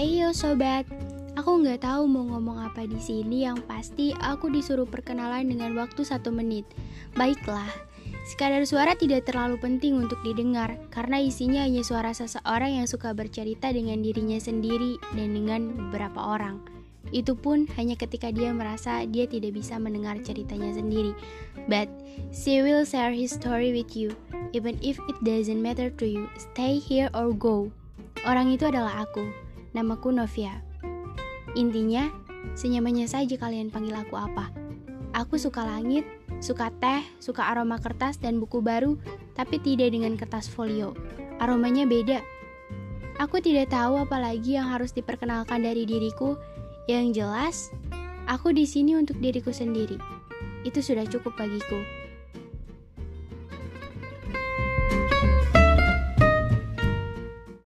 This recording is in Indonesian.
Hey yo sobat, aku nggak tahu mau ngomong apa di sini yang pasti aku disuruh perkenalan dengan waktu satu menit. Baiklah, sekadar suara tidak terlalu penting untuk didengar karena isinya hanya suara seseorang yang suka bercerita dengan dirinya sendiri dan dengan beberapa orang. Itu pun hanya ketika dia merasa dia tidak bisa mendengar ceritanya sendiri. But she will share his story with you, even if it doesn't matter to you. Stay here or go. Orang itu adalah aku. Namaku Novia. Intinya, senyamannya saja kalian panggil aku apa. Aku suka langit, suka teh, suka aroma kertas dan buku baru, tapi tidak dengan kertas folio. Aromanya beda. Aku tidak tahu apa lagi yang harus diperkenalkan dari diriku. Yang jelas, aku di sini untuk diriku sendiri. Itu sudah cukup bagiku.